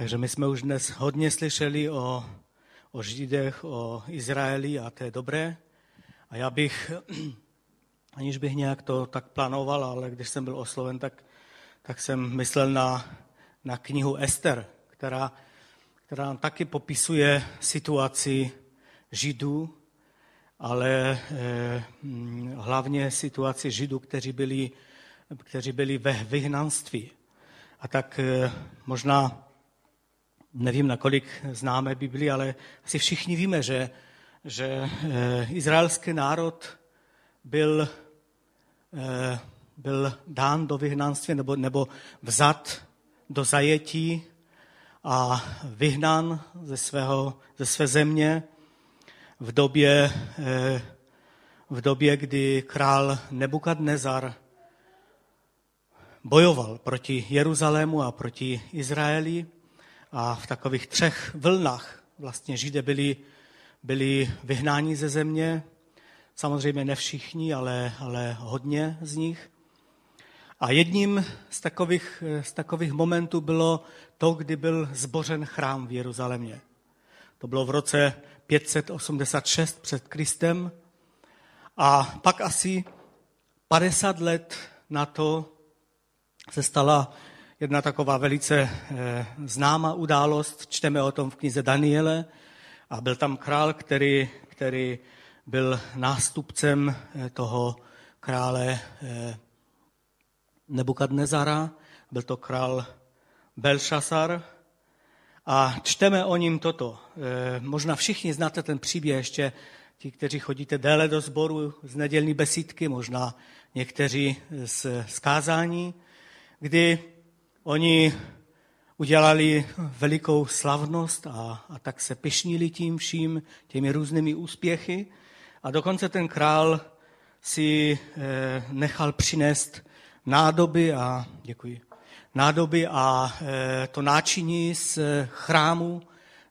Takže my jsme už dnes hodně slyšeli o, o Židech, o Izraeli a to je dobré. A já bych, aniž bych nějak to tak plánoval, ale když jsem byl osloven, tak, tak jsem myslel na, na knihu Ester, která, která nám taky popisuje situaci Židů, ale eh, hlavně situaci Židů, kteří byli, kteří byli ve vyhnanství. A tak eh, možná nevím, nakolik známe Bibli, ale asi všichni víme, že, že eh, izraelský národ byl, eh, byl dán do vyhnanství nebo, nebo vzat do zajetí a vyhnán ze, svého, ze své země v době, eh, v době, kdy král Nebukadnezar bojoval proti Jeruzalému a proti Izraeli a v takových třech vlnách vlastně Židé byli, byli vyhnáni ze země. Samozřejmě ne všichni, ale, ale hodně z nich. A jedním z takových, z takových momentů bylo to, kdy byl zbořen chrám v Jeruzalémě. To bylo v roce 586 před Kristem. A pak asi 50 let na to se stala jedna taková velice eh, známá událost. Čteme o tom v knize Daniele. A byl tam král, který, který byl nástupcem eh, toho krále eh, Nebukadnezara. Byl to král Belšasar. A čteme o ním toto. Možná všichni znáte ten příběh ještě, ti, kteří chodíte déle do sboru z nedělní besídky, možná někteří z skázání, kdy Oni udělali velikou slavnost a, a tak se pišnili tím vším, těmi různými úspěchy. A dokonce ten král si e, nechal přinést nádoby a, děkuji, nádoby a e, to náčiní z chrámu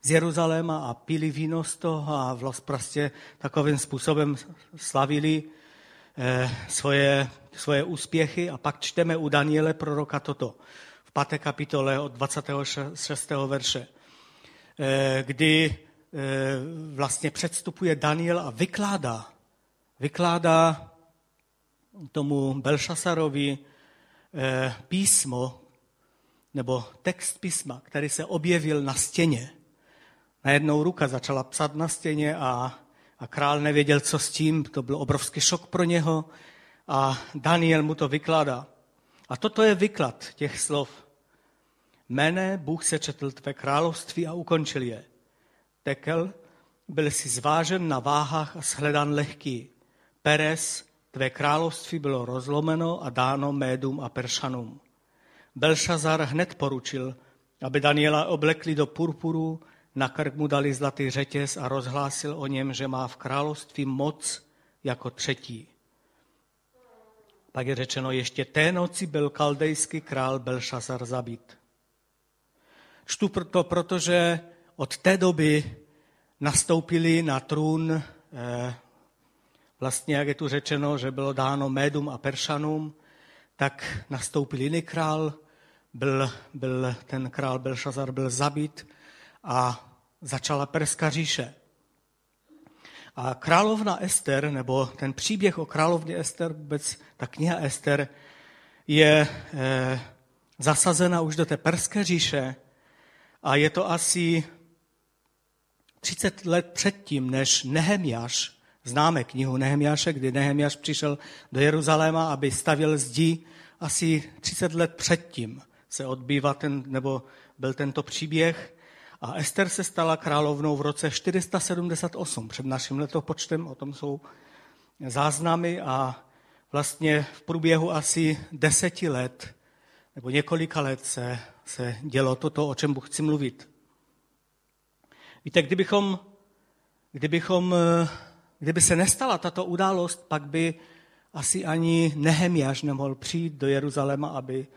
z Jeruzaléma a pili víno z toho a vlastně prostě takovým způsobem slavili e, svoje, svoje úspěchy. A pak čteme u Daniele proroka toto v páté kapitole od 26. verše, eh, kdy eh, vlastně předstupuje Daniel a vykládá, vykládá tomu Belšasarovi eh, písmo, nebo text písma, který se objevil na stěně. Najednou ruka začala psat na stěně a, a král nevěděl, co s tím. To byl obrovský šok pro něho a Daniel mu to vykládá. A toto je vyklad těch slov. Mene, Bůh se četl tvé království a ukončil je. Tekel, byl si zvážen na váhách a shledan lehký. Peres, tvé království bylo rozlomeno a dáno Médům a Peršanům. Belšazar hned poručil, aby Daniela oblekli do purpuru, na krk mu dali zlatý řetěz a rozhlásil o něm, že má v království moc jako třetí. Pak je řečeno, ještě té noci byl kaldejský král Belšazar zabit. Čtu to, protože od té doby nastoupili na trůn, eh, vlastně jak je tu řečeno, že bylo dáno Médum a Peršanům, tak nastoupil jiný král, byl, byl, ten král Belšazar byl zabit a začala Perská říše. A královna Ester, nebo ten příběh o královně Ester, vůbec ta kniha Ester, je e, zasazena už do té Perské říše a je to asi 30 let předtím, než Nehemiáš, známe knihu Nehemiáše, kdy Nehemiáš přišel do Jeruzaléma, aby stavil zdi, asi 30 let předtím se odbývá ten, nebo byl tento příběh. A Ester se stala královnou v roce 478 před naším letopočtem, o tom jsou záznamy a vlastně v průběhu asi deseti let nebo několika let se, se dělo toto, o čem chci mluvit. Víte, kdybychom, kdybychom, kdyby se nestala tato událost, pak by asi ani Nehemiáš nemohl přijít do Jeruzaléma, aby,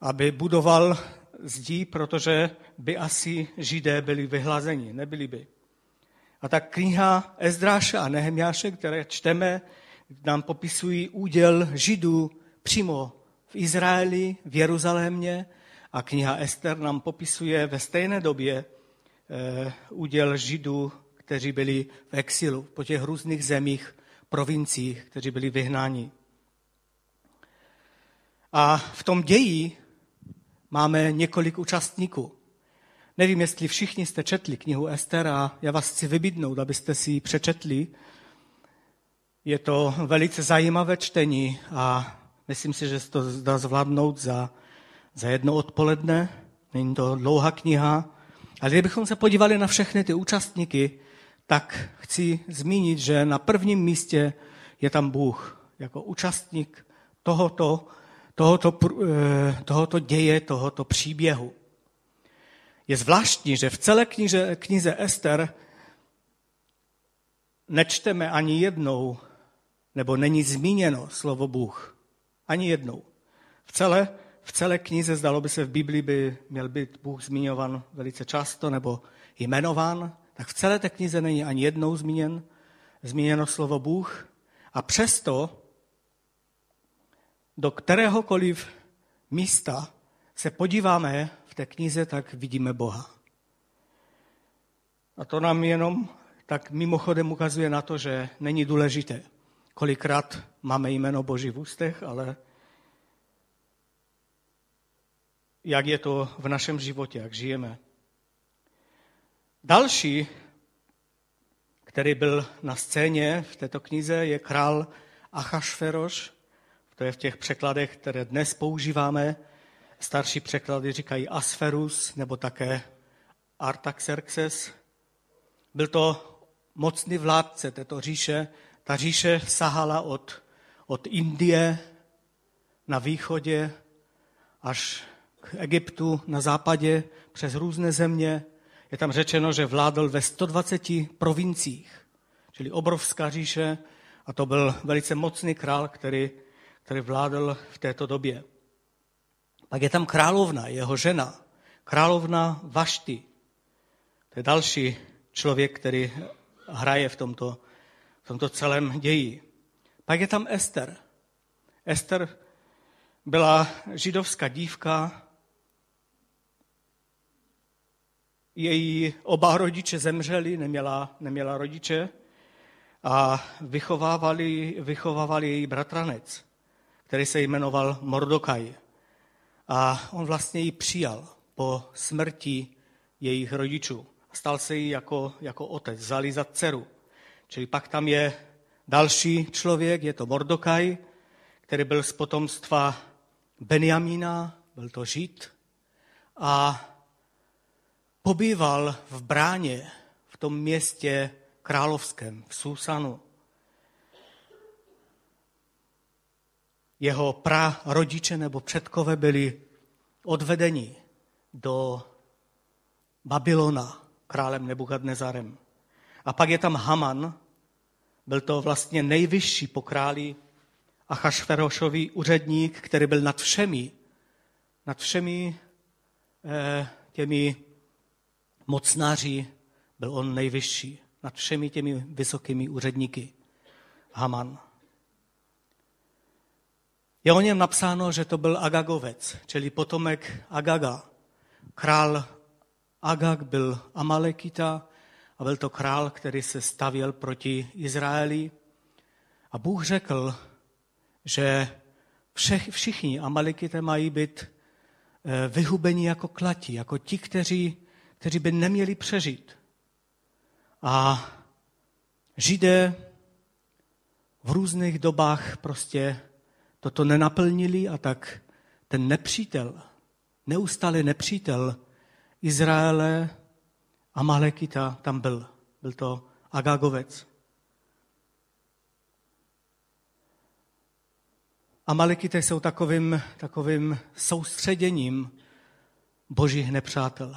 aby budoval zdí, protože by asi židé byli vyhlazeni, nebyli by. A tak kniha Ezdráše a Nehemiáše, které čteme, nám popisují úděl židů přímo v Izraeli, v Jeruzalémě A kniha Ester nám popisuje ve stejné době eh, úděl židů, kteří byli v exilu po těch různých zemích, provinciích, kteří byli vyhnáni. A v tom ději máme několik účastníků. Nevím, jestli všichni jste četli knihu Ester a já vás chci vybídnout, abyste si ji přečetli. Je to velice zajímavé čtení a myslím si, že se to dá zvládnout za, za jedno odpoledne. Není to dlouhá kniha. Ale kdybychom se podívali na všechny ty účastníky, tak chci zmínit, že na prvním místě je tam Bůh jako účastník tohoto, tohoto, eh, tohoto děje, tohoto příběhu. Je zvláštní, že v celé knize, knize Ester nečteme ani jednou, nebo není zmíněno slovo Bůh. Ani jednou. V celé, v celé knize, zdalo by se v Biblii, by měl být Bůh zmiňovan velice často, nebo jmenován, tak v celé té knize není ani jednou zmíněn, zmíněno slovo Bůh. A přesto do kteréhokoliv místa se podíváme v té knize, tak vidíme Boha. A to nám jenom tak mimochodem ukazuje na to, že není důležité, kolikrát máme jméno Boží v ústech, ale jak je to v našem životě, jak žijeme. Další, který byl na scéně v této knize, je král Achašferoš. To je v těch překladech, které dnes používáme. Starší překlady říkají Asferus nebo také Artaxerxes. Byl to mocný vládce této říše. Ta říše sahala od, od Indie na východě až k Egyptu na západě přes různé země je tam řečeno, že vládl ve 120 provinciích, čili obrovská říše, a to byl velice mocný král, který, který vládl v této době. Pak je tam královna, jeho žena, královna Vašty. To je další člověk, který hraje v tomto, v tomto celém ději. Pak je tam Ester. Ester byla židovská dívka, její oba rodiče zemřeli, neměla, neměla rodiče a vychovávali, vychovávali její bratranec, který se jmenoval Mordokaj. A on vlastně ji přijal po smrti jejich rodičů. Stal se jí jako, jako otec, vzali za dceru. Čili pak tam je další člověk, je to Mordokaj, který byl z potomstva Benjamína, byl to Žid. A pobýval v bráně v tom městě královském, v Susanu. Jeho pra rodiče nebo předkové byli odvedeni do Babylona králem Nebukadnezarem. A pak je tam Haman, byl to vlastně nejvyšší po králi Achašverošový úředník, který byl nad všemi, nad všemi eh, těmi mocnáři byl on nejvyšší nad všemi těmi vysokými úředníky. Haman. Je o něm napsáno, že to byl Agagovec, čili potomek Agaga. Král Agag byl Amalekita a byl to král, který se stavěl proti Izraeli. A Bůh řekl, že všech, všichni Amalekité mají být eh, vyhubeni jako klati, jako ti, kteří kteří by neměli přežít. A Židé v různých dobách prostě toto nenaplnili a tak ten nepřítel, neustále nepřítel Izraele a Malekita tam byl. Byl to Agagovec. Amalekité jsou takovým, takovým soustředěním božích nepřátel.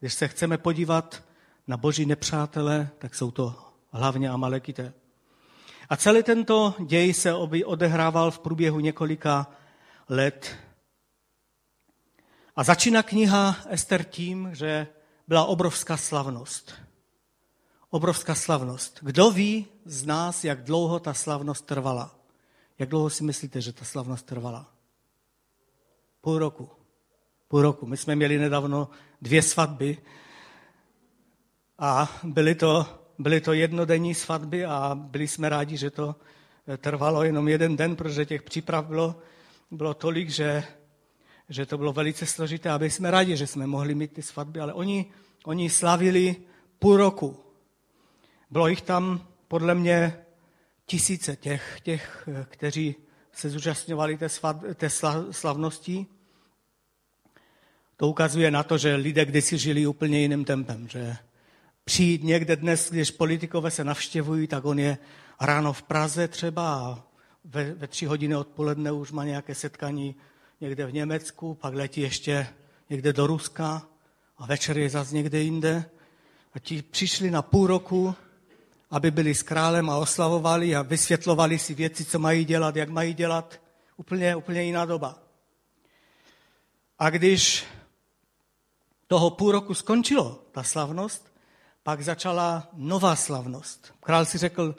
Když se chceme podívat na boží nepřátele, tak jsou to hlavně Amalekité. A celý tento děj se odehrával v průběhu několika let. A začíná kniha Ester tím, že byla obrovská slavnost. Obrovská slavnost. Kdo ví z nás, jak dlouho ta slavnost trvala? Jak dlouho si myslíte, že ta slavnost trvala? Půl roku. Půl roku. My jsme měli nedávno dvě svatby a byly to, byly to jednodenní svatby a byli jsme rádi, že to trvalo jenom jeden den, protože těch příprav bylo, bylo tolik, že, že to bylo velice složité a byli jsme rádi, že jsme mohli mít ty svatby, ale oni, oni slavili půl roku. Bylo jich tam podle mě tisíce těch, těch kteří se zúčastňovali té, svat, té slavnosti. To ukazuje na to, že lidé kdysi žili úplně jiným tempem, že přijít někde dnes, když politikové se navštěvují, tak on je ráno v Praze třeba a ve, ve tři hodiny odpoledne už má nějaké setkání někde v Německu, pak letí ještě někde do Ruska a večer je zase někde jinde. A ti přišli na půl roku, aby byli s králem a oslavovali a vysvětlovali si věci, co mají dělat, jak mají dělat. Úplně, úplně jiná doba. A když toho půl roku skončilo, ta slavnost, pak začala nová slavnost. Král si řekl,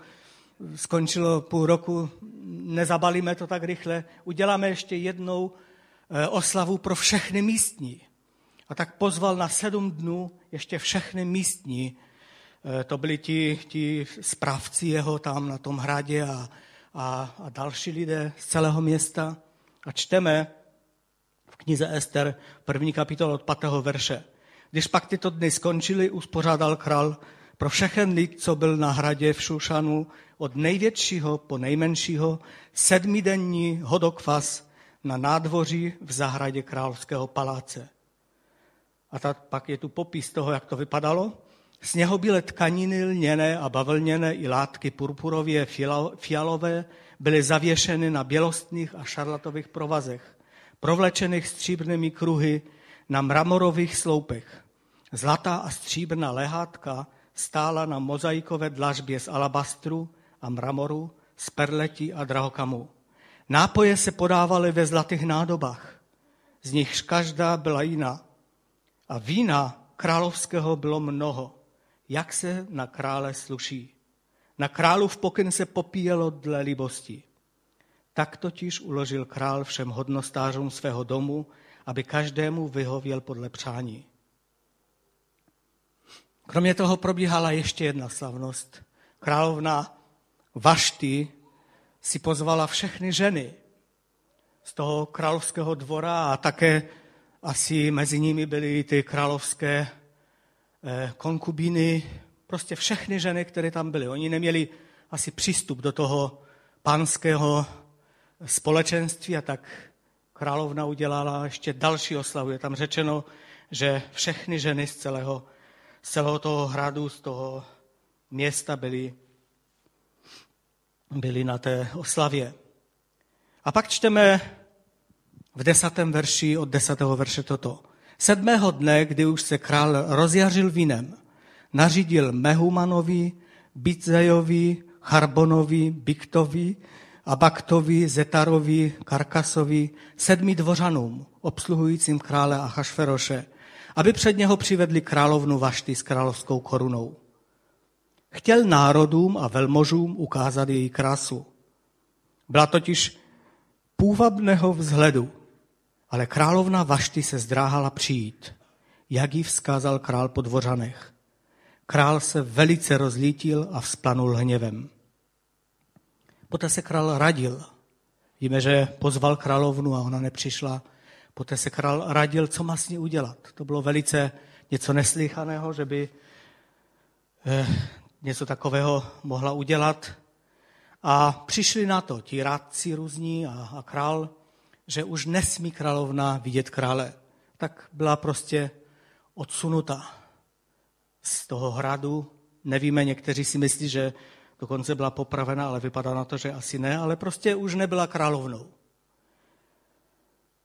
skončilo půl roku, nezabalíme to tak rychle, uděláme ještě jednou eh, oslavu pro všechny místní. A tak pozval na sedm dnů ještě všechny místní. Eh, to byli ti, ti správci jeho tam na tom hradě a, a, a další lidé z celého města. A čteme v knize Ester první kapitol od 5. verše. Když pak tyto dny skončily, uspořádal král pro všechen lid, co byl na hradě v Šušanu, od největšího po nejmenšího, sedmidenní hodokvas na nádvoří v zahradě královského paláce. A tak pak je tu popis toho, jak to vypadalo. Z něho byly tkaniny lněné a bavlněné i látky purpurově fialové byly zavěšeny na bělostných a šarlatových provazech, provlečených stříbrnými kruhy na mramorových sloupech. Zlatá a stříbrná lehátka stála na mozaikové dlažbě z alabastru a mramoru, z perletí a drahokamů. Nápoje se podávaly ve zlatých nádobách, z nichž každá byla jiná. A vína královského bylo mnoho, jak se na krále sluší. Na v pokyn se popíjelo dle libosti. Tak totiž uložil král všem hodnostářům svého domu, aby každému vyhověl podle přání. Kromě toho probíhala ještě jedna slavnost. Královna Vašty si pozvala všechny ženy z toho královského dvora a také asi mezi nimi byly ty královské eh, konkubíny, prostě všechny ženy, které tam byly. Oni neměli asi přístup do toho pánského společenství a tak královna udělala ještě další oslavu. Je tam řečeno, že všechny ženy z celého z celého toho hradu, z toho města byli, byli na té oslavě. A pak čteme v desátém verši od desátého verše toto. Sedmého dne, kdy už se král rozjařil vínem, nařídil Mehumanovi, Bitzejovi, Charbonovi, Biktovi, Abaktovi, Zetarovi, Karkasovi, sedmi dvořanům, obsluhujícím krále Achašveroše, aby před něho přivedli královnu Vašty s královskou korunou. Chtěl národům a velmožům ukázat její krásu. Byla totiž půvabného vzhledu, ale královna Vašty se zdráhala přijít, jak jí vzkázal král po dvořanech. Král se velice rozlítil a vzplanul hněvem. Poté se král radil. Víme, že pozval královnu a ona nepřišla. Poté se král radil, co má s ní udělat. To bylo velice něco neslychaného, že by eh, něco takového mohla udělat. A přišli na to ti rádci různí a, a král, že už nesmí královna vidět krále. Tak byla prostě odsunuta z toho hradu. Nevíme, někteří si myslí, že dokonce byla popravena, ale vypadá na to, že asi ne, ale prostě už nebyla královnou.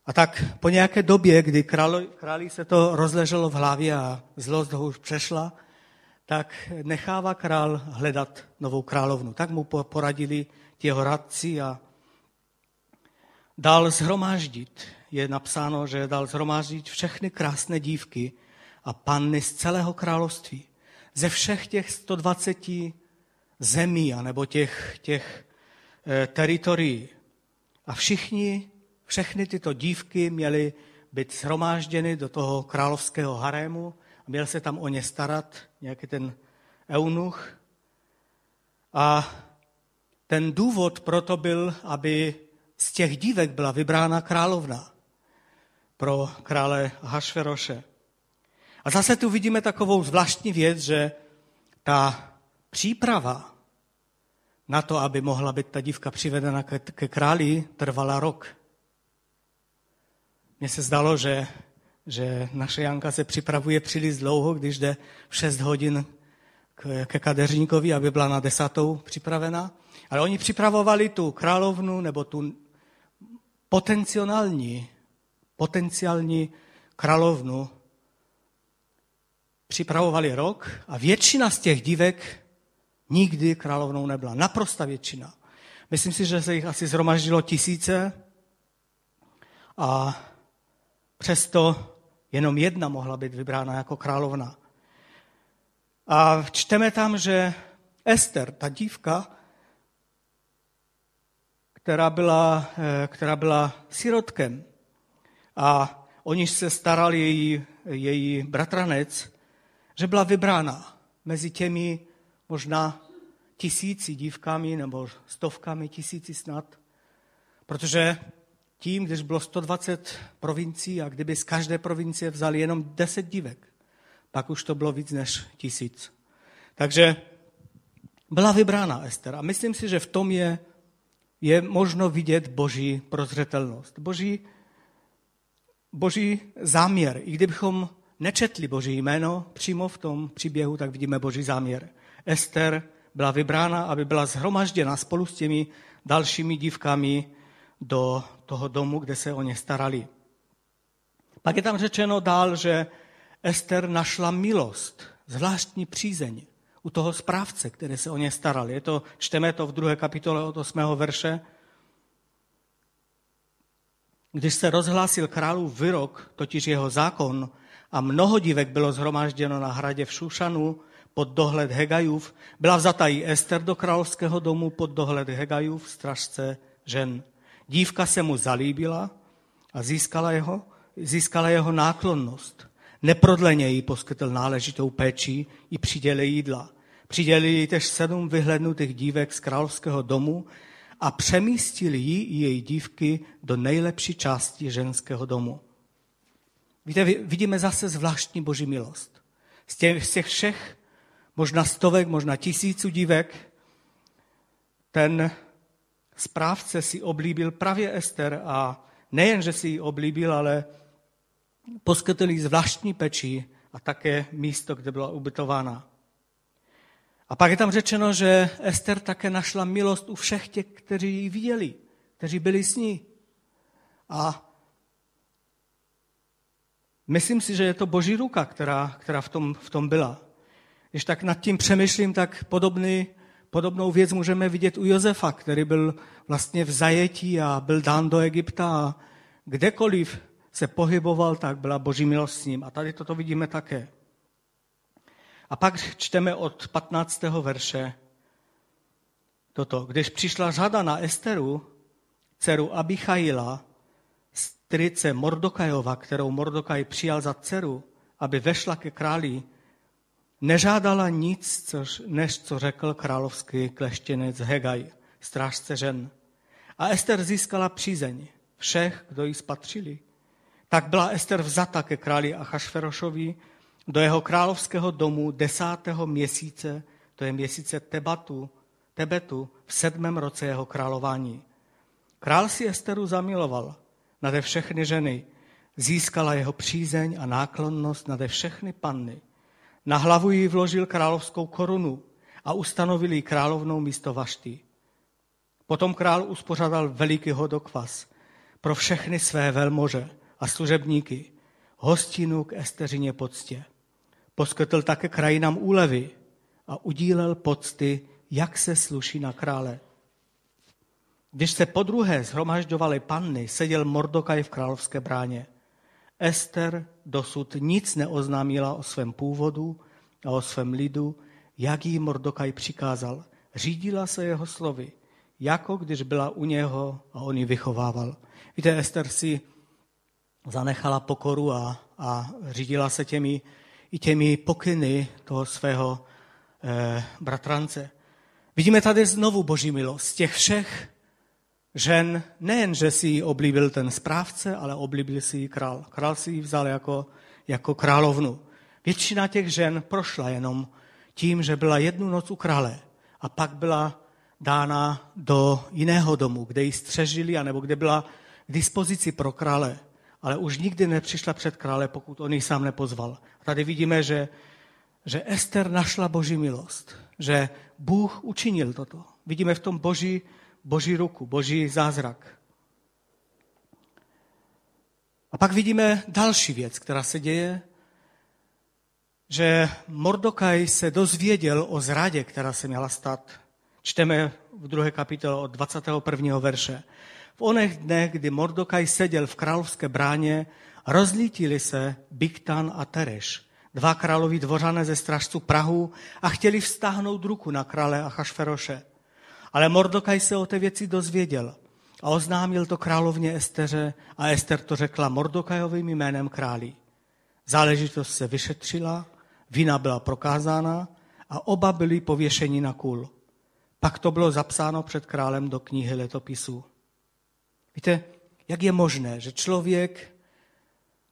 A tak po nějaké době, kdy králi, se to rozleželo v hlavě a zlost ho už přešla, tak nechává král hledat novou královnu. Tak mu poradili ti jeho radci a dal zhromáždit. Je napsáno, že dal zhromáždit všechny krásné dívky a panny z celého království. Ze všech těch 120 zemí, anebo těch, těch eh, teritorií. A všichni všechny tyto dívky měly být shromážděny do toho královského harému a měl se tam o ně starat nějaký ten eunuch. A ten důvod proto byl, aby z těch dívek byla vybrána královna pro krále Hašveroše. A zase tu vidíme takovou zvláštní věc, že ta příprava na to, aby mohla být ta dívka přivedena ke, ke králi, trvala rok. Mně se zdalo, že, že naše Janka se připravuje příliš dlouho, když jde v 6 hodin ke kadeřníkovi, aby byla na desátou připravena. Ale oni připravovali tu královnu nebo tu potenciální, potenciální královnu připravovali rok a většina z těch dívek nikdy královnou nebyla. Naprosta většina. Myslím si, že se jich asi zhromaždilo tisíce a přesto jenom jedna mohla být vybrána jako královna. A čteme tam, že Ester, ta dívka, která byla, eh, která byla sirotkem a o níž se staral její, její bratranec, že byla vybrána mezi těmi možná tisíci dívkami nebo stovkami, tisíci snad, protože tím, když bylo 120 provincií a kdyby z každé provincie vzali jenom 10 dívek, pak už to bylo víc než tisíc. Takže byla vybrána Ester. A myslím si, že v tom je, je možno vidět boží prozřetelnost. Boží, boží záměr. I kdybychom nečetli boží jméno přímo v tom příběhu, tak vidíme boží záměr. Ester byla vybrána, aby byla zhromažděna spolu s těmi dalšími dívkami do toho domu, kde se o ně starali. Pak je tam řečeno dál, že Ester našla milost, zvláštní přízeň u toho správce, který se o ně staral. Je to, čteme to v druhé kapitole od 8. verše. Když se rozhlásil králův vyrok, totiž jeho zákon, a mnoho dívek bylo zhromážděno na hradě v Šušanu pod dohled Hegajův, byla vzata i Ester do královského domu pod dohled Hegajův, stražce žen. Dívka se mu zalíbila a získala jeho, získala jeho náklonnost. Neprodleně jí poskytl náležitou péči i přiděli jídla. Přidělili jí tež sedm vyhlednutých dívek z královského domu a přemístili jí i její dívky do nejlepší části ženského domu. Víte, vidíme zase zvláštní boží milost. Z těch, z těch všech, možná stovek, možná tisíců dívek, ten správce si oblíbil právě Ester a nejen, že si ji oblíbil, ale poskytl jí zvláštní peči a také místo, kde byla ubytována. A pak je tam řečeno, že Ester také našla milost u všech těch, kteří ji viděli, kteří byli s ní. A myslím si, že je to boží ruka, která, která v, tom, v tom byla. Když tak nad tím přemýšlím, tak podobný, podobnou věc můžeme vidět u Josefa, který byl vlastně v zajetí a byl dán do Egypta a kdekoliv se pohyboval, tak byla boží milost s ním. A tady toto vidíme také. A pak čteme od 15. verše toto. Když přišla řada na Esteru, dceru Abichaila, strice Mordokajova, kterou Mordokaj přijal za dceru, aby vešla ke králi, nežádala nic, což, než co řekl královský kleštěnec Hegaj, strážce žen. A Ester získala přízeň všech, kdo jí spatřili. Tak byla Ester vzata ke králi Achašverošovi do jeho královského domu desátého měsíce, to je měsíce Tebatu, Tebetu, v sedmém roce jeho králování. Král si Esteru zamiloval nade všechny ženy, získala jeho přízeň a náklonnost nade všechny panny. Na hlavu jí vložil královskou korunu a ustanovil jí královnou místo Vašty. Potom král uspořádal veliký hodokvas pro všechny své velmože a služebníky, hostinu k Esteřině poctě. Poskytl také krajinám úlevy a udílel pocty, jak se sluší na krále. Když se po druhé zhromažďovaly panny, seděl Mordokaj v královské bráně. Ester dosud nic neoznámila o svém původu a o svém lidu, jak jí Mordokaj přikázal. Řídila se jeho slovy, jako když byla u něho a on ji vychovával. Víte, Ester si zanechala pokoru a, a řídila se těmi, i těmi pokyny toho svého eh, bratrance. Vidíme tady znovu boží milost. Z těch všech žen nejen, že si oblíbil ten správce, ale oblíbil si ji král. Král si ji vzal jako, jako královnu. Většina těch žen prošla jenom tím, že byla jednu noc u krále a pak byla dána do jiného domu, kde ji střežili, anebo kde byla k dispozici pro krále. Ale už nikdy nepřišla před krále, pokud on ji sám nepozval. Tady vidíme, že, že Ester našla boží milost, že Bůh učinil toto. Vidíme v tom boží, boží ruku, boží zázrak. A pak vidíme další věc, která se děje, že Mordokaj se dozvěděl o zradě, která se měla stát. Čteme v druhé kapitole od 21. verše. V onech dnech, kdy Mordokaj seděl v královské bráně, rozlítili se Biktan a Tereš, dva královí dvořané ze stražců Prahu a chtěli vztáhnout ruku na krále Achašferoše. Ale Mordokaj se o té věci dozvěděl a oznámil to královně Esteře a Ester to řekla Mordokajovým jménem králi. Záležitost se vyšetřila, vina byla prokázána a oba byli pověšeni na kůl. Pak to bylo zapsáno před králem do knihy letopisů. Víte, jak je možné, že člověk,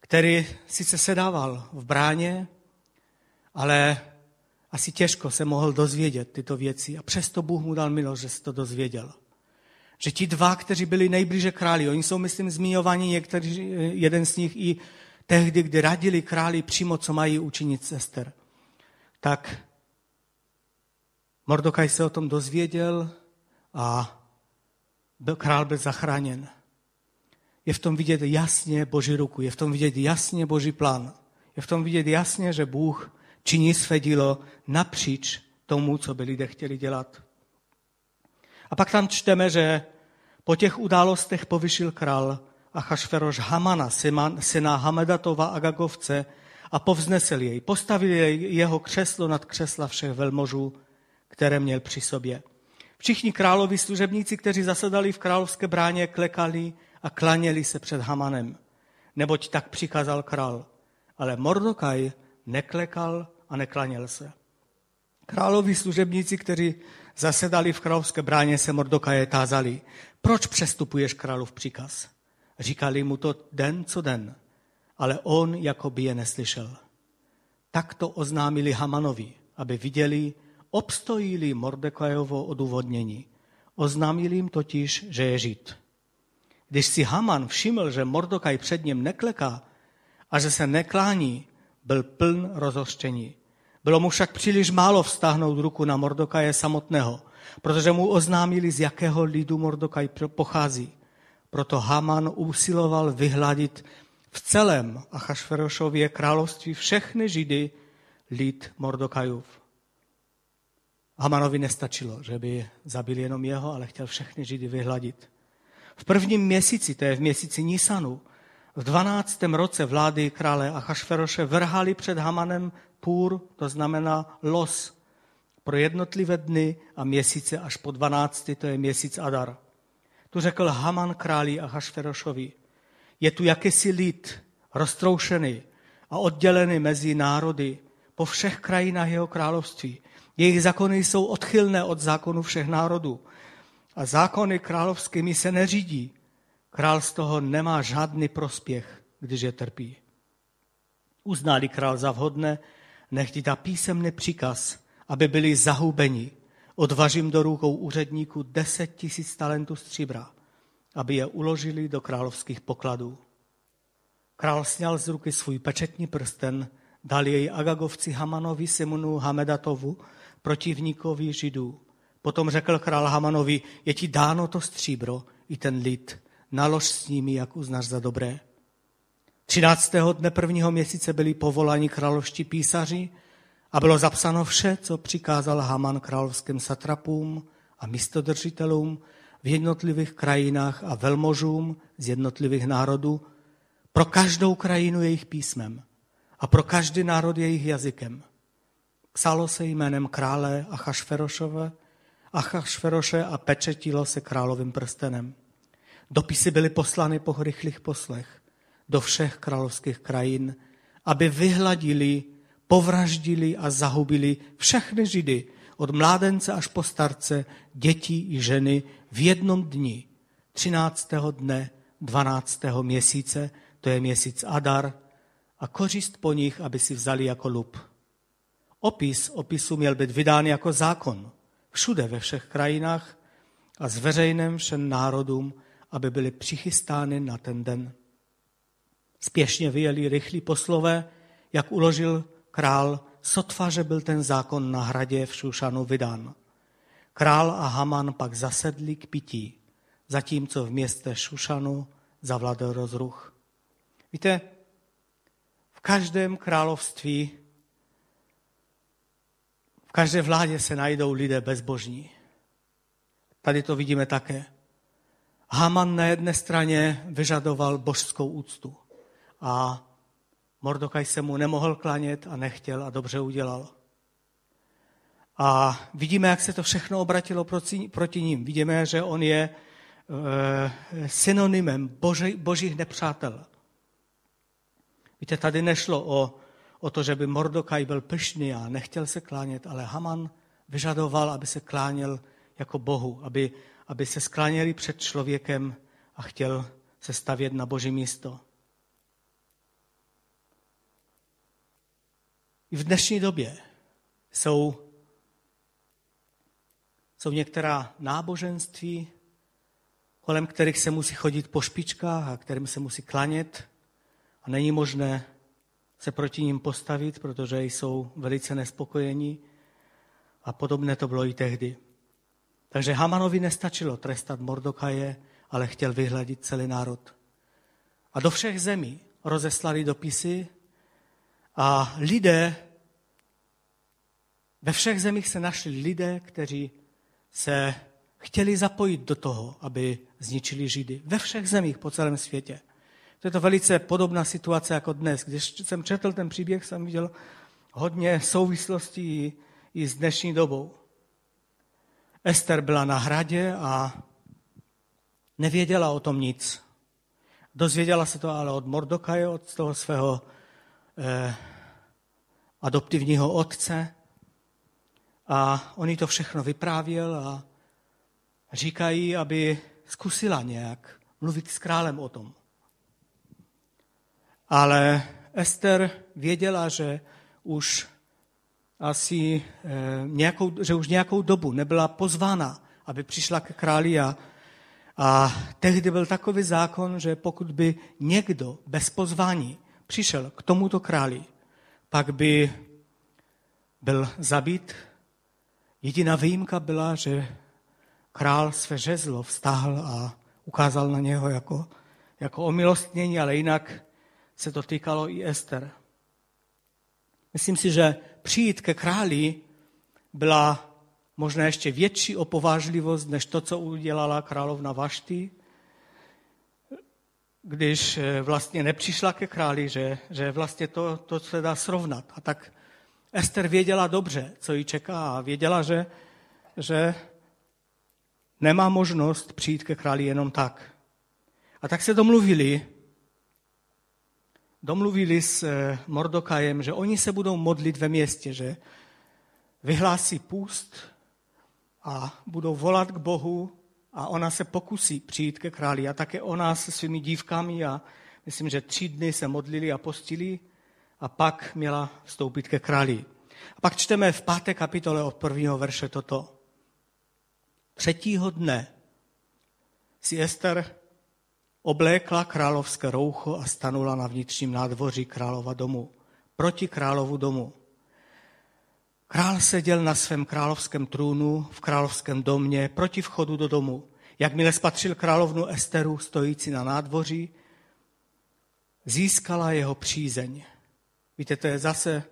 který sice sedával v bráně, ale asi těžko se mohl dozvědět tyto věci a přesto Bůh mu dal milost, že se to dozvěděl. Že ti dva, kteří byli nejblíže králi, oni jsou, myslím, zmiňovaní někteří, jeden z nich i tehdy, kdy radili králi přímo, co mají učinit sester. Tak Mordokaj se o tom dozvěděl a byl, král byl zachráněn. Je v tom vidět jasně Boží ruku, je v tom vidět jasně Boží plán. Je v tom vidět jasně, že Bůh činí své dílo napříč tomu, co by lidé chtěli dělat. A pak tam čteme, že po těch událostech povyšil král Achašveroš Hamana, syna Hamedatova Agagovce, a povznesl jej. Postavil jej jeho křeslo nad křesla všech velmožů, které měl při sobě. Všichni královi služebníci, kteří zasedali v královské bráně, klekali a klaněli se před Hamanem, neboť tak přikázal král. Ale Mordokaj neklekal a neklaněl se. Královi služebníci, kteří zasedali v královské bráně, se Mordokaje tázali, proč přestupuješ králův příkaz? Říkali mu to den co den, ale on jako by je neslyšel. Tak to oznámili Hamanovi, aby viděli, obstojí Mordekajovo odůvodnění. Oznámili jim totiž, že je žid. Když si Haman všiml, že Mordokaj před ním nekleká a že se neklání, byl pln rozhořčení. Bylo mu však příliš málo vztáhnout ruku na Mordokaje samotného, protože mu oznámili, z jakého lidu Mordokaj pochází. Proto Haman usiloval vyhladit v celém Achašverošově království všechny židy lid Mordokajův. Hamanovi nestačilo, že by zabili jenom jeho, ale chtěl všechny židy vyhladit. V prvním měsíci, to je v měsíci Nisanu, v 12. roce vlády krále Achašveroše vrhali před Hamanem půr, to znamená los, pro jednotlivé dny a měsíce až po 12. to je měsíc Adar. Tu řekl Haman králi Achašverošovi, je tu jakýsi lid, roztroušený a oddělený mezi národy po všech krajinách jeho království. Jejich zákony jsou odchylné od zákonů všech národů. A zákony královskými se neřídí. Král z toho nemá žádný prospěch, když je trpí. Uznali král za vhodné, nech ti dá písemný příkaz, aby byli zahubeni. Odvažím do rukou úředníků deset tisíc talentů stříbra aby je uložili do královských pokladů. Král sněl z ruky svůj pečetní prsten, dal jej Agagovci Hamanovi Simonu Hamedatovu, protivníkovi židů. Potom řekl král Hamanovi, je ti dáno to stříbro i ten lid, nalož s nimi, jak uznáš za dobré. 13. dne prvního měsíce byli povoláni královští písaři a bylo zapsáno vše, co přikázal Haman královským satrapům a místodržitelům, v jednotlivých krajinách a velmožům z jednotlivých národů, pro každou krajinu jejich písmem a pro každý národ jejich jazykem. Psalo se jménem krále Achašferošové, Achašferoše a pečetilo se královým prstenem. Dopisy byly poslány po rychlých poslech. do všech královských krajin, aby vyhladili, povraždili a zahubili všechny židy, od mládence až po starce, děti i ženy v jednom dni, 13. dne 12. měsíce, to je měsíc Adar, a kořist po nich, aby si vzali jako lup. Opis opisu měl být vydán jako zákon všude ve všech krajinách a zveřejněn všem národům, aby byly přichystány na ten den. Spěšně vyjeli rychlí poslové, jak uložil král, sotva, že byl ten zákon na hradě v Šušanu vydán. Král a Haman pak zasedli k pití, zatímco v městě Šušanu zavladl rozruch. Víte, v každém království, v každé vládě se najdou lidé bezbožní. Tady to vidíme také. Haman na jedné straně vyžadoval božskou úctu a Mordokaj se mu nemohl klanět a nechtěl a dobře udělal. A vidíme, jak se to všechno obratilo proti, ním. Vidíme, že on je e, synonymem boži, božích nepřátel. Víte, tady nešlo o, o to, že by Mordokaj byl pyšný a nechtěl se klánět, ale Haman vyžadoval, aby se kláněl jako Bohu, aby, aby se skláněli před člověkem a chtěl se stavět na boží místo. I v dnešní době jsou, jsou některá náboženství, kolem kterých se musí chodit po špičkách a kterým se musí klanět a není možné se proti ním postavit, protože jsou velice nespokojení a podobné to bylo i tehdy. Takže Hamanovi nestačilo trestat Mordokaje, ale chtěl vyhladit celý národ. A do všech zemí rozeslali dopisy a lidé, ve všech zemích se našli lidé, kteří se chtěli zapojit do toho, aby zničili Židy. Ve všech zemích po celém světě. To je to velice podobná situace jako dnes. Když jsem četl ten příběh, jsem viděl hodně souvislostí i s dnešní dobou. Ester byla na hradě a nevěděla o tom nic. Dozvěděla se to ale od Mordokaje, od toho svého eh, adoptivního otce. A on jí to všechno vyprávěl a říkají, aby zkusila nějak mluvit s králem o tom. Ale Ester věděla, že už asi eh, nějakou, že už nějakou dobu nebyla pozvána, aby přišla ke králi a, a tehdy byl takový zákon, že pokud by někdo bez pozvání přišel k tomuto králi, pak by byl zabit. Jediná výjimka byla, že král své žezlo vztáhl a ukázal na něho jako, jako omilostnění, ale jinak se to týkalo i Ester. Myslím si, že přijít ke králi byla možná ještě větší opovážlivost, než to, co udělala královna Vašty, když eh, vlastně nepřišla ke králi, že, že vlastně to, to se dá srovnat. A tak Ester věděla dobře, co ji čeká a věděla, že, že nemá možnost přijít ke králi jenom tak. A tak se domluvili, domluvili s eh, Mordokajem, že oni se budou modlit ve městě, že vyhlásí půst a budou volat k Bohu a ona se pokusí přijít ke králi. A také ona se svými dívkami a myslím, že tři dny se modlili a postili a pak měla vstoupit ke králi. A pak čteme v páté kapitole od prvního verše toto. Třetího dne si Ester Oblékla královské roucho a stanula na vnitřním nádvoří králova domu, proti královu domu. Král seděl na svém královském trůnu v královském domě proti vchodu do domu. Jakmile spatřil královnu Esteru stojící na nádvoří, získala jeho přízeň. Víte, to je zase,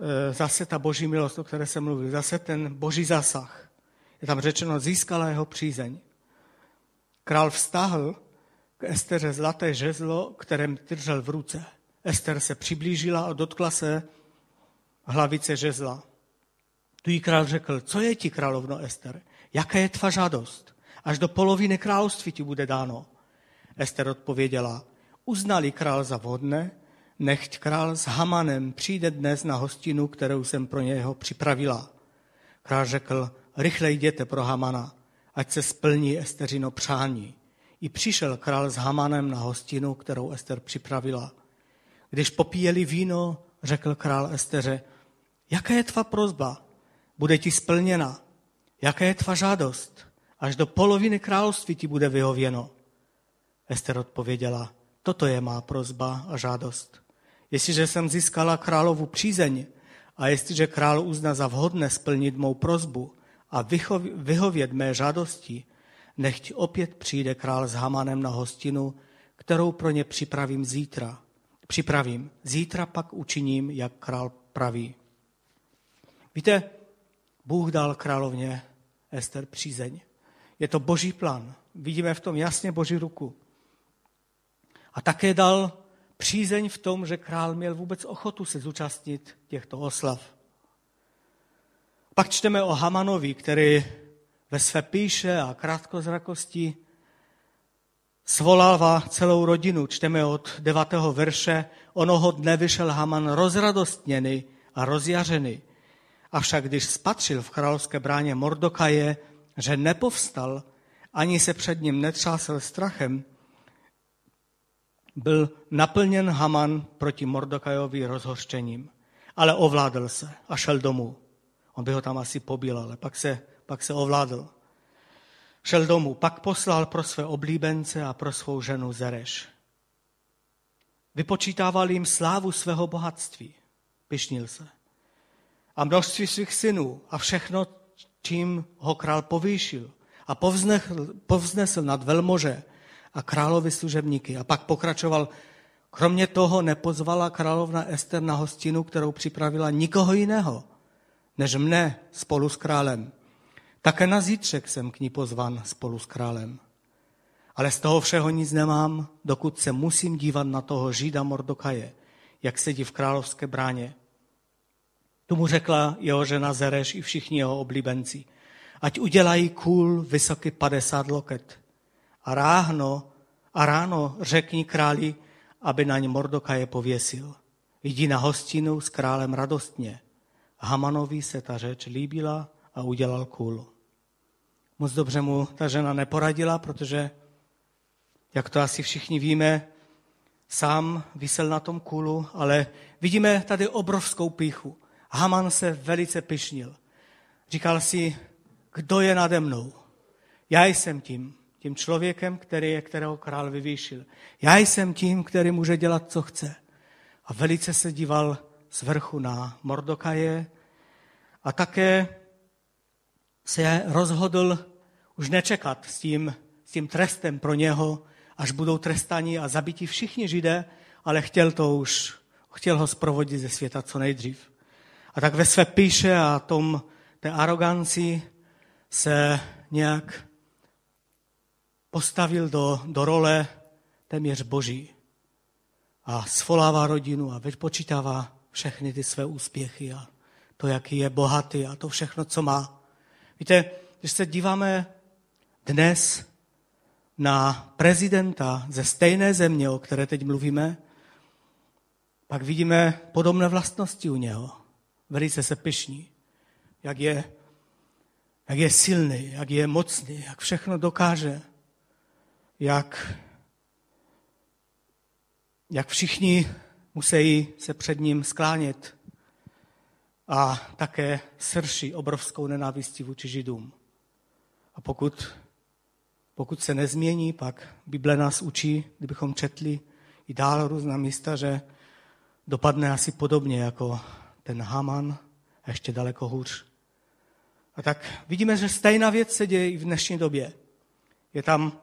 e, zase ta boží milost, o které jsem mluvil, zase ten boží zasah. Je tam řečeno, získala jeho přízeň. Král vztahl k Esteře zlaté žezlo, kterém držel v ruce. Ester se přiblížila a dotkla se hlavice žezla. Tu jí král řekl, co je ti, královno Ester? Jaká je tvá žádost? Až do poloviny království ti bude dáno. Ester odpověděla, uznali král za vhodné, nechť král s Hamanem přijde dnes na hostinu, kterou jsem pro něho připravila. Král řekl, rychle jděte pro Hamana, ať se splní Esteřino přání. I přišel král s Hamanem na hostinu, kterou Ester připravila. Když popíjeli víno, řekl král Esteře, jaká je tvá prozba? Bude ti splněna. Jaká je tvá žádost? Až do poloviny království ti bude vyhověno. Ester odpověděla, toto je má prozba a žádost. Jestliže jsem získala královu přízeň a jestliže král uzná za vhodné splnit mou prozbu a vyhovět mé žádosti, nechť opět přijde král s Hamanem na hostinu, kterou pro ně připravím zítra. Připravím. Zítra pak učiním, jak král praví. Víte, Bůh dal královně Ester přízeň. Je to boží plán. Vidíme v tom jasně boží ruku. A také dal přízeň v tom, že král měl vůbec ochotu se zúčastnit těchto oslav. Pak čteme o Hamanovi, který ve své píše a krátkozrakosti svolává celou rodinu. Čteme od devátého verše. Onoho dne vyšel Haman rozradostněný a rozjařený. Avšak když spatřil v královské bráně Mordokaje, že nepovstal, ani se před ním netřásel strachem, byl naplněn Haman proti Mordokajovi rozhořčením. Ale ovládl se a šel domů. On by ho tam asi pobil, ale pak se, pak se ovládl. Šel domů, pak poslal pro své oblíbence a pro svou ženu Zereš. Vypočítával jim slávu svého bohatství. Pišnil se. A množství svých synů a všechno, čím ho král povýšil a povznesl, povznesl nad velmože a královi služebníky. A pak pokračoval, kromě toho nepozvala královna Ester na hostinu, kterou připravila nikoho jiného, než mne spolu s králem. Také na zítřek jsem k ní pozvan spolu s králem. Ale z toho všeho nic nemám, dokud se musím dívat na toho žída Mordokaje, jak sedí v královské bráně. Tu mu řekla jeho žena Zereš i všichni jeho oblíbenci. Ať udělají kůl vysoký 50 loket. A ráno, a ráno řekni králi, aby na ně Mordokaje pověsil. Jdi na hostinu s králem radostně. Hamanovi se ta řeč líbila a udělal kůl. Moc dobře mu ta žena neporadila, protože, jak to asi všichni víme, sám vysel na tom kůlu, ale vidíme tady obrovskou píchu. Haman se velice pyšnil. Říkal si, kdo je nade mnou? Já jsem tím, tím člověkem, který je, kterého král vyvýšil. Já jsem tím, který může dělat, co chce. A velice se díval z vrchu na Mordokaje a také se rozhodl už nečekat s tím, s tím trestem pro něho, až budou trestáni a zabiti všichni židé, ale chtěl to už, chtěl ho zprovodit ze světa co nejdřív. A tak ve své píše a tom, té aroganci se nějak postavil do, do role téměř boží. A svolává rodinu a vypočítává všechny ty své úspěchy a to, jaký je bohatý a to všechno, co má. Víte, když se díváme dnes na prezidenta ze stejné země, o které teď mluvíme, pak vidíme podobné vlastnosti u něho. Velice se pyšní, jak je, jak je silný, jak je mocný, jak všechno dokáže, jak, jak všichni musí se před ním sklánět a také srší obrovskou nenávistí vůči Židům. A pokud, pokud se nezmění, pak Bible nás učí, kdybychom četli i dál různá místa, že dopadne asi podobně jako ten Haman a ještě daleko hůř. A tak vidíme, že stejná věc se děje i v dnešní době. Je tam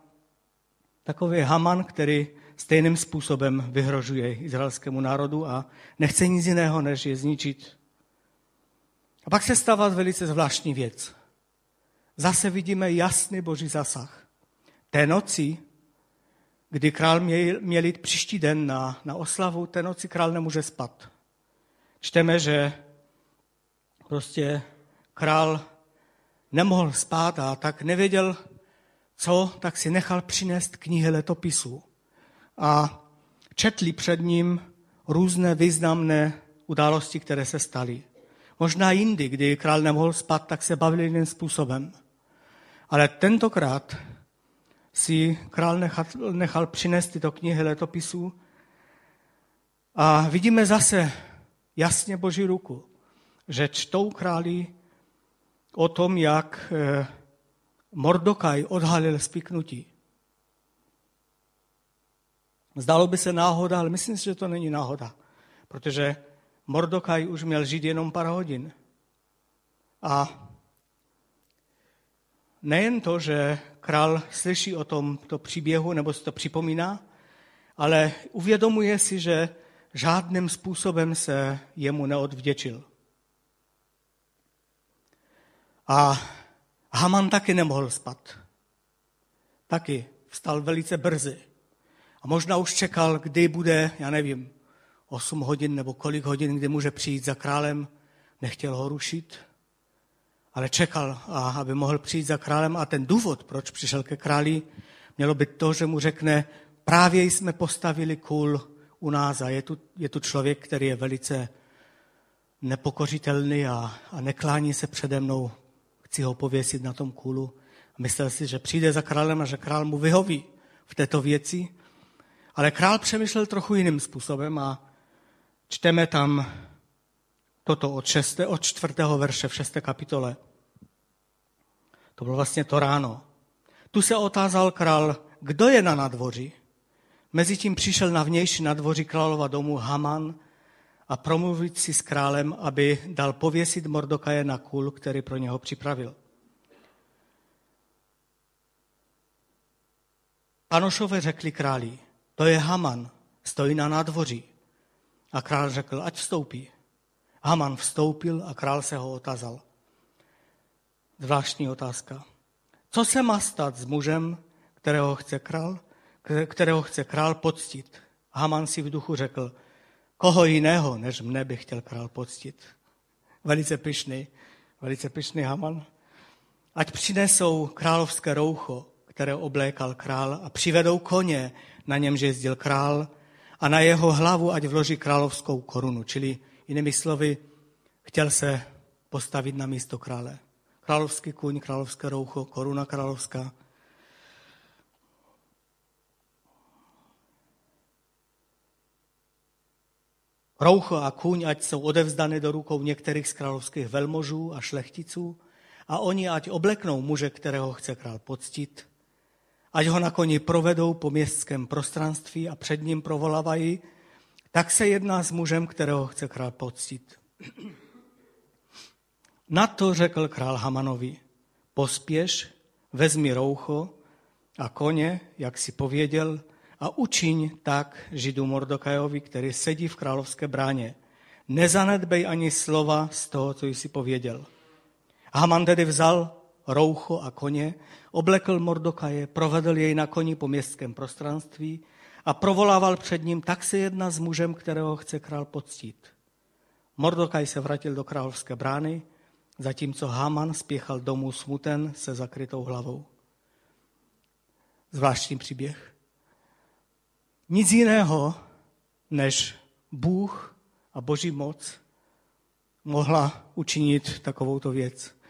takový Haman, který stejným způsobem vyhrožuje izraelskému národu a nechce nic jiného, než je zničit. A pak se stává velice zvláštní věc. Zase vidíme jasný boží zasah. Té noci, kdy král měl, měl jít příští den na, na oslavu, té noci král nemůže spat. Čteme, že prostě král nemohl spát a tak nevěděl, co, tak si nechal přinést knihy letopisů. A četli před ním různé významné události, které se staly. Možná jindy, kdy král nemohl spát, tak se bavili jiným způsobem. Ale tentokrát si král nechal, nechal přinést tyto knihy letopisů a vidíme zase jasně Boží ruku, že čtou králi o tom, jak eh, Mordokaj odhalil spiknutí. Zdalo by se náhoda, ale myslím si, že to není náhoda, protože Mordokaj už měl žít jenom pár hodin. A nejen to, že král slyší o tomto příběhu nebo si to připomíná, ale uvědomuje si, že žádným způsobem se jemu neodvděčil. A Haman taky nemohl spat. Taky vstal velice brzy. A možná už čekal, kdy bude, já nevím, 8 hodin nebo kolik hodin, kdy může přijít za králem. Nechtěl ho rušit, ale čekal, aby mohl přijít za králem. A ten důvod, proč přišel ke králi, mělo být to, že mu řekne, právě jsme postavili kůl u nás a je tu, je tu člověk, který je velice nepokořitelný a, a neklání se přede mnou. Chci ho pověsit na tom kůlu. Myslel si, že přijde za králem a že král mu vyhoví v této věci. Ale král přemýšlel trochu jiným způsobem a čteme tam toto od, šesté, od čtvrtého verše v šesté kapitole. To bylo vlastně to ráno. Tu se otázal král, kdo je na nadvoří. Mezitím přišel na vnější nadvoří králova domu Haman a promluvit si s králem, aby dal pověsit Mordokaje na kůl, který pro něho připravil. Panošové řekli králi, to je Haman, stojí na nádvoří. A král řekl, ať vstoupí. Haman vstoupil a král se ho otázal. Zvláštní otázka. Co se má stát s mužem, kterého chce král, kterého chce král poctit? Haman si v duchu řekl, koho jiného, než mne by chtěl král poctit. Velice pyšný, velice pyšný Haman. Ať přinesou královské roucho, které oblékal král a přivedou koně, na němž jezdil král a na jeho hlavu ať vloží královskou korunu. Čili jinými slovy, chtěl se postavit na místo krále. Královský kůň, královské roucho, koruna královská. Roucho a kůň ať jsou odevzdány do rukou některých z královských velmožů a šlechticů a oni ať obleknou muže, kterého chce král poctit ať ho na koni provedou po městském prostranství a před ním provolávají, tak se jedná s mužem, kterého chce král poctit. Na to řekl král Hamanovi, pospěš, vezmi roucho a koně, jak si pověděl, a učiň tak židu Mordokajovi, který sedí v královské bráně. Nezanedbej ani slova z toho, co jsi pověděl. Haman tedy vzal roucho a koně, oblekl Mordokaje, provedl jej na koni po městském prostranství a provolával před ním, tak se jedná s mužem, kterého chce král poctit. Mordokaj se vrátil do královské brány, zatímco Haman spěchal domů smuten se zakrytou hlavou. Zvláštní příběh. Nic jiného než Bůh a Boží moc mohla učinit takovouto věc.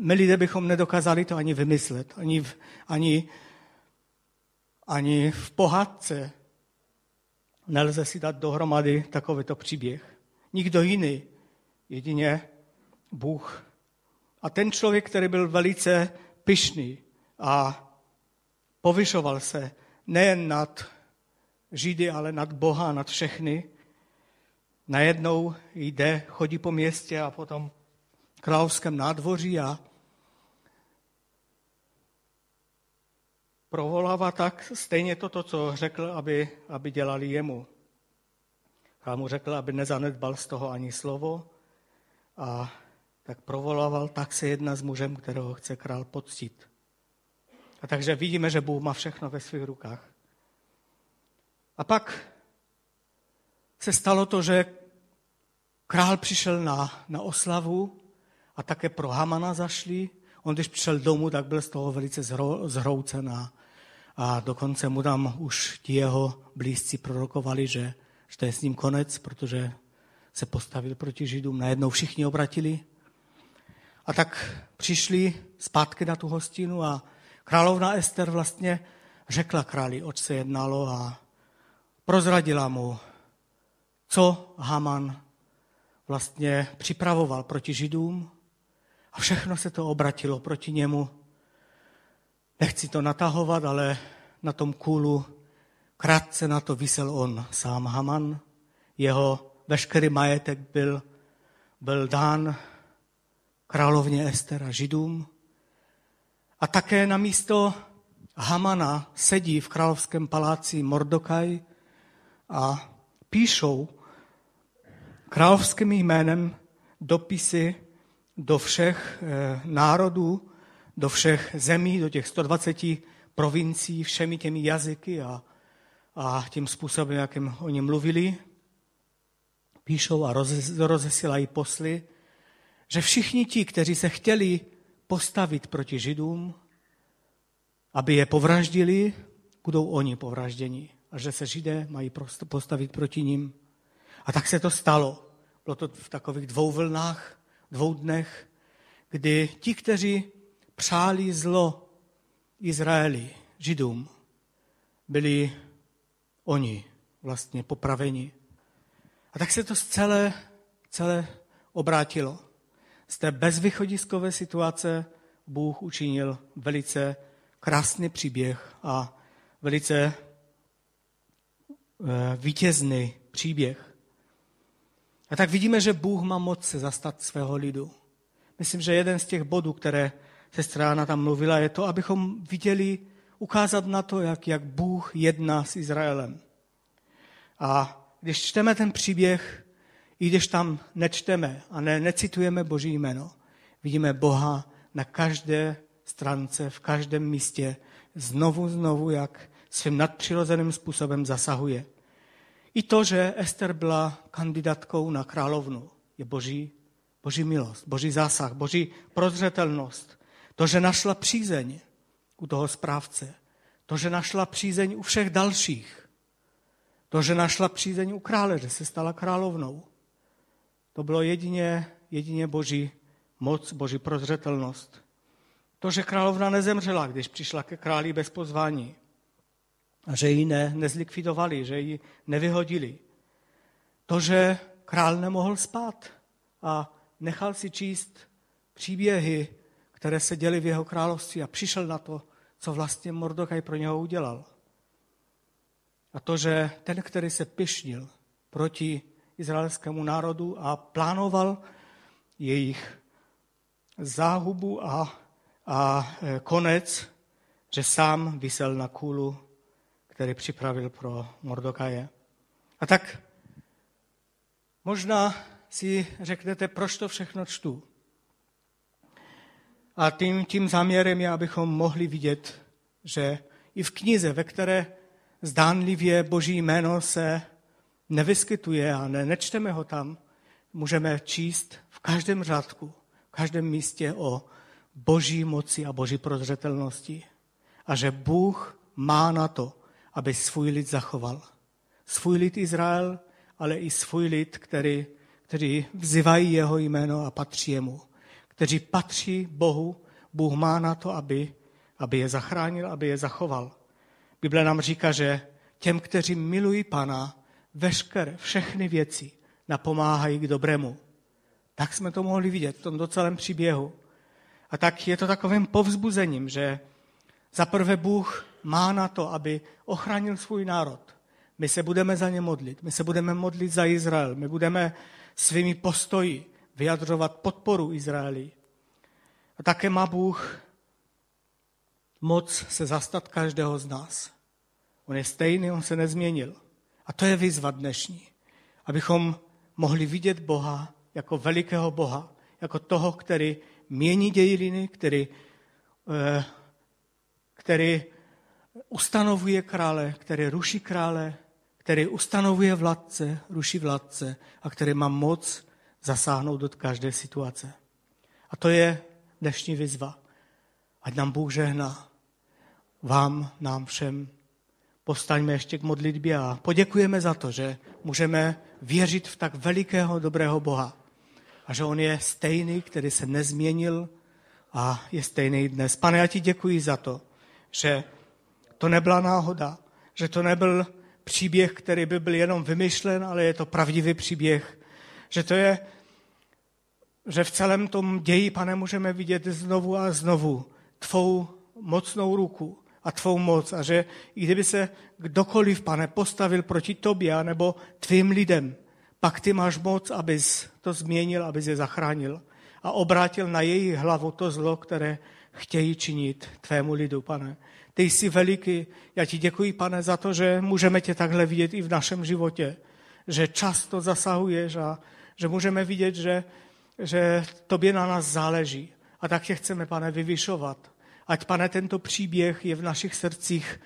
My lidé bychom nedokázali to ani vymyslet, ani, v, ani, ani v pohádce nelze si dát dohromady takovýto příběh. Nikdo jiný, jedině Bůh. A ten člověk, který byl velice pyšný a povyšoval se nejen nad Židy, ale nad Boha, nad všechny, najednou jde, chodí po městě a potom královském nádvoří a provolává tak stejně toto, co řekl, aby, aby dělali jemu. Král mu řekl, aby nezanedbal z toho ani slovo a tak provolával, tak se jedná s mužem, kterého chce král poctit. A takže vidíme, že Bůh má všechno ve svých rukách. A pak se stalo to, že král přišel na, na oslavu a také pro Hamana zašli. On, když přišel domů, tak byl z toho velice zhroucen a, a dokonce mu tam už ti jeho blízci prorokovali, že, že to je s ním konec, protože se postavil proti Židům. Najednou všichni obratili. A tak přišli zpátky na tu hostinu a královna Ester vlastně řekla králi, oč se jednalo a prozradila mu, co Haman vlastně připravoval proti Židům a všechno se to obratilo proti němu. Nechci to natahovat, ale na tom kůlu krátce na to vysel on sám Haman. Jeho veškerý majetek byl, byl dán královně Ester a Židům. A také na místo Hamana sedí v královském paláci Mordokaj a píšou královským jménem dopisy do všech eh, národů, do všech zemí, do těch 120 provincií, všemi těmi jazyky a, a tím způsobem, jakým oni mluvili. Píšou a rozesílají posly, že všichni ti, kteří se chtěli postavit proti Židům, aby je povraždili, budou oni povražděni. A že se Židé mají postavit proti ním. A tak se to stalo. Bylo to v takových dvou vlnách, dvou dnech, kdy ti, kteří přáli zlo Izraeli, Židům, byli oni vlastně popraveni. A tak se to celé, celé obrátilo. Z té bezvýchodiskové situace Bůh učinil velice krásný příběh a velice eh, vítězný příběh. A tak vidíme, že Bůh má moc se zastat svého lidu. Myslím, že jeden z těch bodů, které sestra Anna tam mluvila, je to, abychom viděli, ukázat na to, jak, jak Bůh jedná s Izraelem. A když čteme ten příběh, i když tam nečteme a ne, necitujeme Boží jméno, vidíme Boha na každé stránce, v každém místě, znovu, znovu, jak svým nadpřirozeným způsobem zasahuje. I to, že Ester byla kandidátkou na královnu, je boží, boží milost, boží zásah, boží prozřetelnost. To, že našla přízeň u toho správce. To, že našla přízeň u všech dalších. To, že našla přízeň u krále, že se stala královnou. To bylo jedině, jedině boží moc, boží prozřetelnost. To, že královna nezemřela, když přišla ke králi bez pozvání. A že ji ne, nezlikvidovali, že ji nevyhodili. To, že král nemohl spát a nechal si číst příběhy, které se děly v jeho království a přišel na to, co vlastně Mordokaj pro něho udělal. A to, že ten, který se pišnil proti izraelskému národu a plánoval jejich záhubu a, a e, konec, že sám vysel na kůlu, který připravil pro Mordokaje. A tak možná si řeknete, proč to všechno čtu. A tím, tím záměrem je, abychom mohli vidět, že i v knize, ve které zdánlivě Boží jméno se nevyskytuje a ne, nečteme ho tam, můžeme číst v každém řádku, v každém místě o boží moci a boží prozřetelnosti. A že Bůh má na to, aby svůj lid zachoval. Svůj lid Izrael, ale i svůj lid, který, který vzývají jeho jméno a patří jemu. Kteří patří Bohu, Bůh má na to, aby, aby je zachránil, aby je zachoval. Bible nám říká, že těm, kteří milují Pana, veškeré, všechny věci napomáhají k dobrému. Tak jsme to mohli vidět v tom celém příběhu. A tak je to takovým povzbuzením, že za prvé Bůh má na to, aby ochránil svůj národ. My se budeme za ně modlit. My se budeme modlit za Izrael. My budeme svými postoji vyjadřovat podporu Izraeli. A také má Bůh moc se zastat každého z nás. On je stejný, on se nezměnil. A to je výzva dnešní. Abychom mohli vidět Boha jako velikého Boha, jako toho, který mění dějiny, který, eh, který ustanovuje krále, který ruší krále, který ustanovuje vládce, ruší vládce a který má moc zasáhnout do každé situace. A to je dnešní výzva. Ať nám Bůh žehná vám, nám všem. Postaňme ještě k modlitbě a poděkujeme za to, že můžeme věřit v tak velikého, dobrého Boha. A že On je stejný, který se nezměnil a je stejný dnes. Pane, já ti děkuji za to, že to nebyla náhoda, že to nebyl příběh, který by byl jenom vymyšlen, ale je to pravdivý příběh, že to je, že v celém tom ději, pane, můžeme vidět znovu a znovu tvou mocnou ruku a tvou moc a že i kdyby se kdokoliv, pane, postavil proti tobě nebo tvým lidem, pak ty máš moc, abys to změnil, abys je zachránil a obrátil na její hlavu to zlo, které chtějí činit tvému lidu, pane. Ty jsi veliký. Já ti děkuji, pane, za to, že můžeme tě takhle vidět i v našem životě. Že často zasahuješ a že můžeme vidět, že, že tobě na nás záleží. A tak tě chceme, pane, vyvyšovat. Ať, pane, tento příběh je v našich srdcích,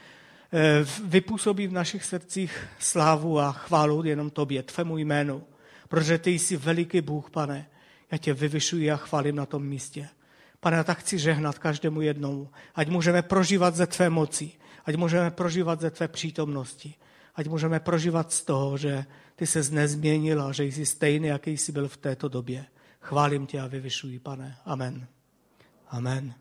eh, vypůsobí v našich srdcích slávu a chválu jenom tobě, tvému jménu. Protože ty jsi veliký Bůh, pane. Já tě vyvyšuji a chválím na tom místě. Pane, já tak chci žehnat každému jednomu. Ať můžeme prožívat ze tvé moci, ať můžeme prožívat ze tvé přítomnosti, ať můžeme prožívat z toho, že ty se nezměnil a že jsi stejný, jaký jsi byl v této době. Chválím tě a vyvyšuji, pane. Amen. Amen.